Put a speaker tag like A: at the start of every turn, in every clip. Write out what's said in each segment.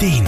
A: Ideen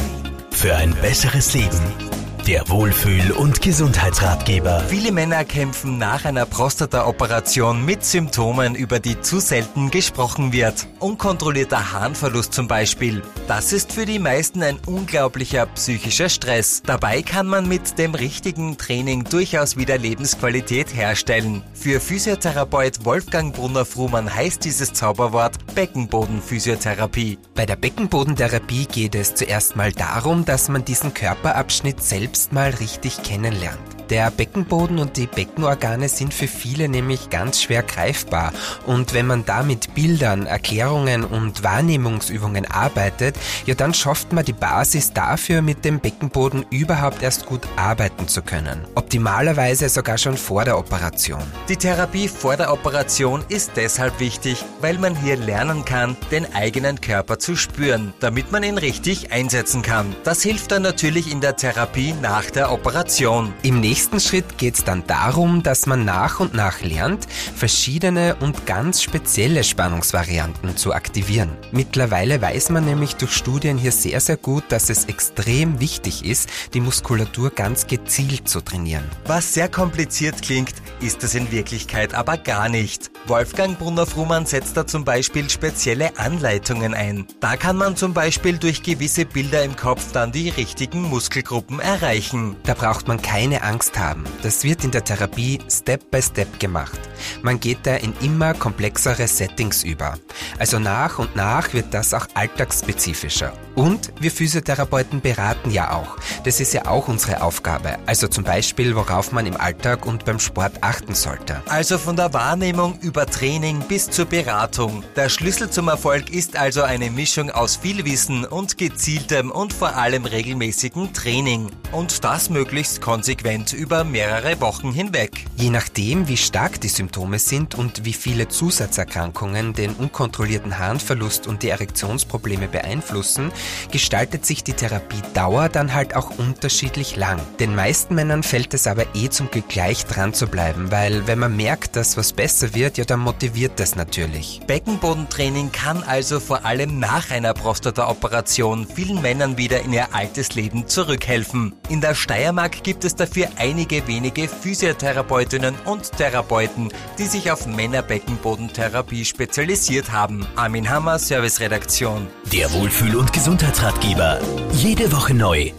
A: für ein besseres Leben. Der Wohlfühl- und Gesundheitsratgeber.
B: Viele Männer kämpfen nach einer Prostata-Operation mit Symptomen, über die zu selten gesprochen wird. Unkontrollierter Harnverlust zum Beispiel. Das ist für die meisten ein unglaublicher psychischer Stress. Dabei kann man mit dem richtigen Training durchaus wieder Lebensqualität herstellen. Für Physiotherapeut Wolfgang Brunner-Frumann heißt dieses Zauberwort Beckenbodenphysiotherapie.
C: Bei der Beckenbodentherapie geht es zuerst mal darum, dass man diesen Körperabschnitt selbst mal richtig kennenlernt. Der Beckenboden und die Beckenorgane sind für viele nämlich ganz schwer greifbar und wenn man da mit Bildern, Erklärungen und Wahrnehmungsübungen arbeitet, ja dann schafft man die Basis dafür, mit dem Beckenboden überhaupt erst gut arbeiten zu können. Optimalerweise sogar schon vor der Operation.
B: Die Therapie vor der Operation ist deshalb wichtig, weil man hier lernen kann, den eigenen Körper zu spüren, damit man ihn richtig einsetzen kann. Das hilft dann natürlich in der Therapie nach der Operation.
C: Im nächsten Schritt geht es dann darum, dass man nach und nach lernt, verschiedene und ganz spezielle Spannungsvarianten zu aktivieren. Mittlerweile weiß man nämlich durch Studien hier sehr, sehr gut, dass es extrem wichtig ist, die Muskulatur ganz gezielt zu trainieren.
B: Was sehr kompliziert klingt, ist es in Wirklichkeit aber gar nicht. Wolfgang Brunner-Frumann setzt da zum Beispiel spezielle Anleitungen ein. Da kann man zum Beispiel durch gewisse Bilder im Kopf dann die richtigen Muskelgruppen erreichen.
C: Da braucht man keine Angst haben. Das wird in der Therapie Step by Step gemacht. Man geht da in immer komplexere Settings über. Also nach und nach wird das auch alltagsspezifischer. Und wir Physiotherapeuten beraten ja auch. Das ist ja auch unsere Aufgabe. Also zum Beispiel, worauf man im Alltag und beim Sport achten sollte.
B: Also von der Wahrnehmung über Training bis zur Beratung. Der Schlüssel zum Erfolg ist also eine Mischung aus viel Wissen und gezieltem und vor allem regelmäßigen Training. Und das möglichst konsequent über mehrere Wochen hinweg.
C: Je nachdem, wie stark die Symptome sind und wie viele Zusatzerkrankungen den unkontrollierten Harnverlust und die Erektionsprobleme beeinflussen, gestaltet sich die Therapiedauer dann halt auch unterschiedlich lang. Den meisten Männern fällt es aber eh zum Glück gleich dran zu bleiben, weil wenn man merkt, dass was besser wird, ja dann motiviert das natürlich.
B: Beckenbodentraining kann also vor allem nach einer Prostata-Operation vielen Männern wieder in ihr altes Leben zurückhelfen. In der Steiermark gibt es dafür einige wenige Physiotherapeutinnen und Therapeuten, die sich auf Männerbeckenbodentherapie spezialisiert haben. Armin Hammer, Serviceredaktion.
A: Der Wohlfühl- und Gesundheitsratgeber. Jede Woche neu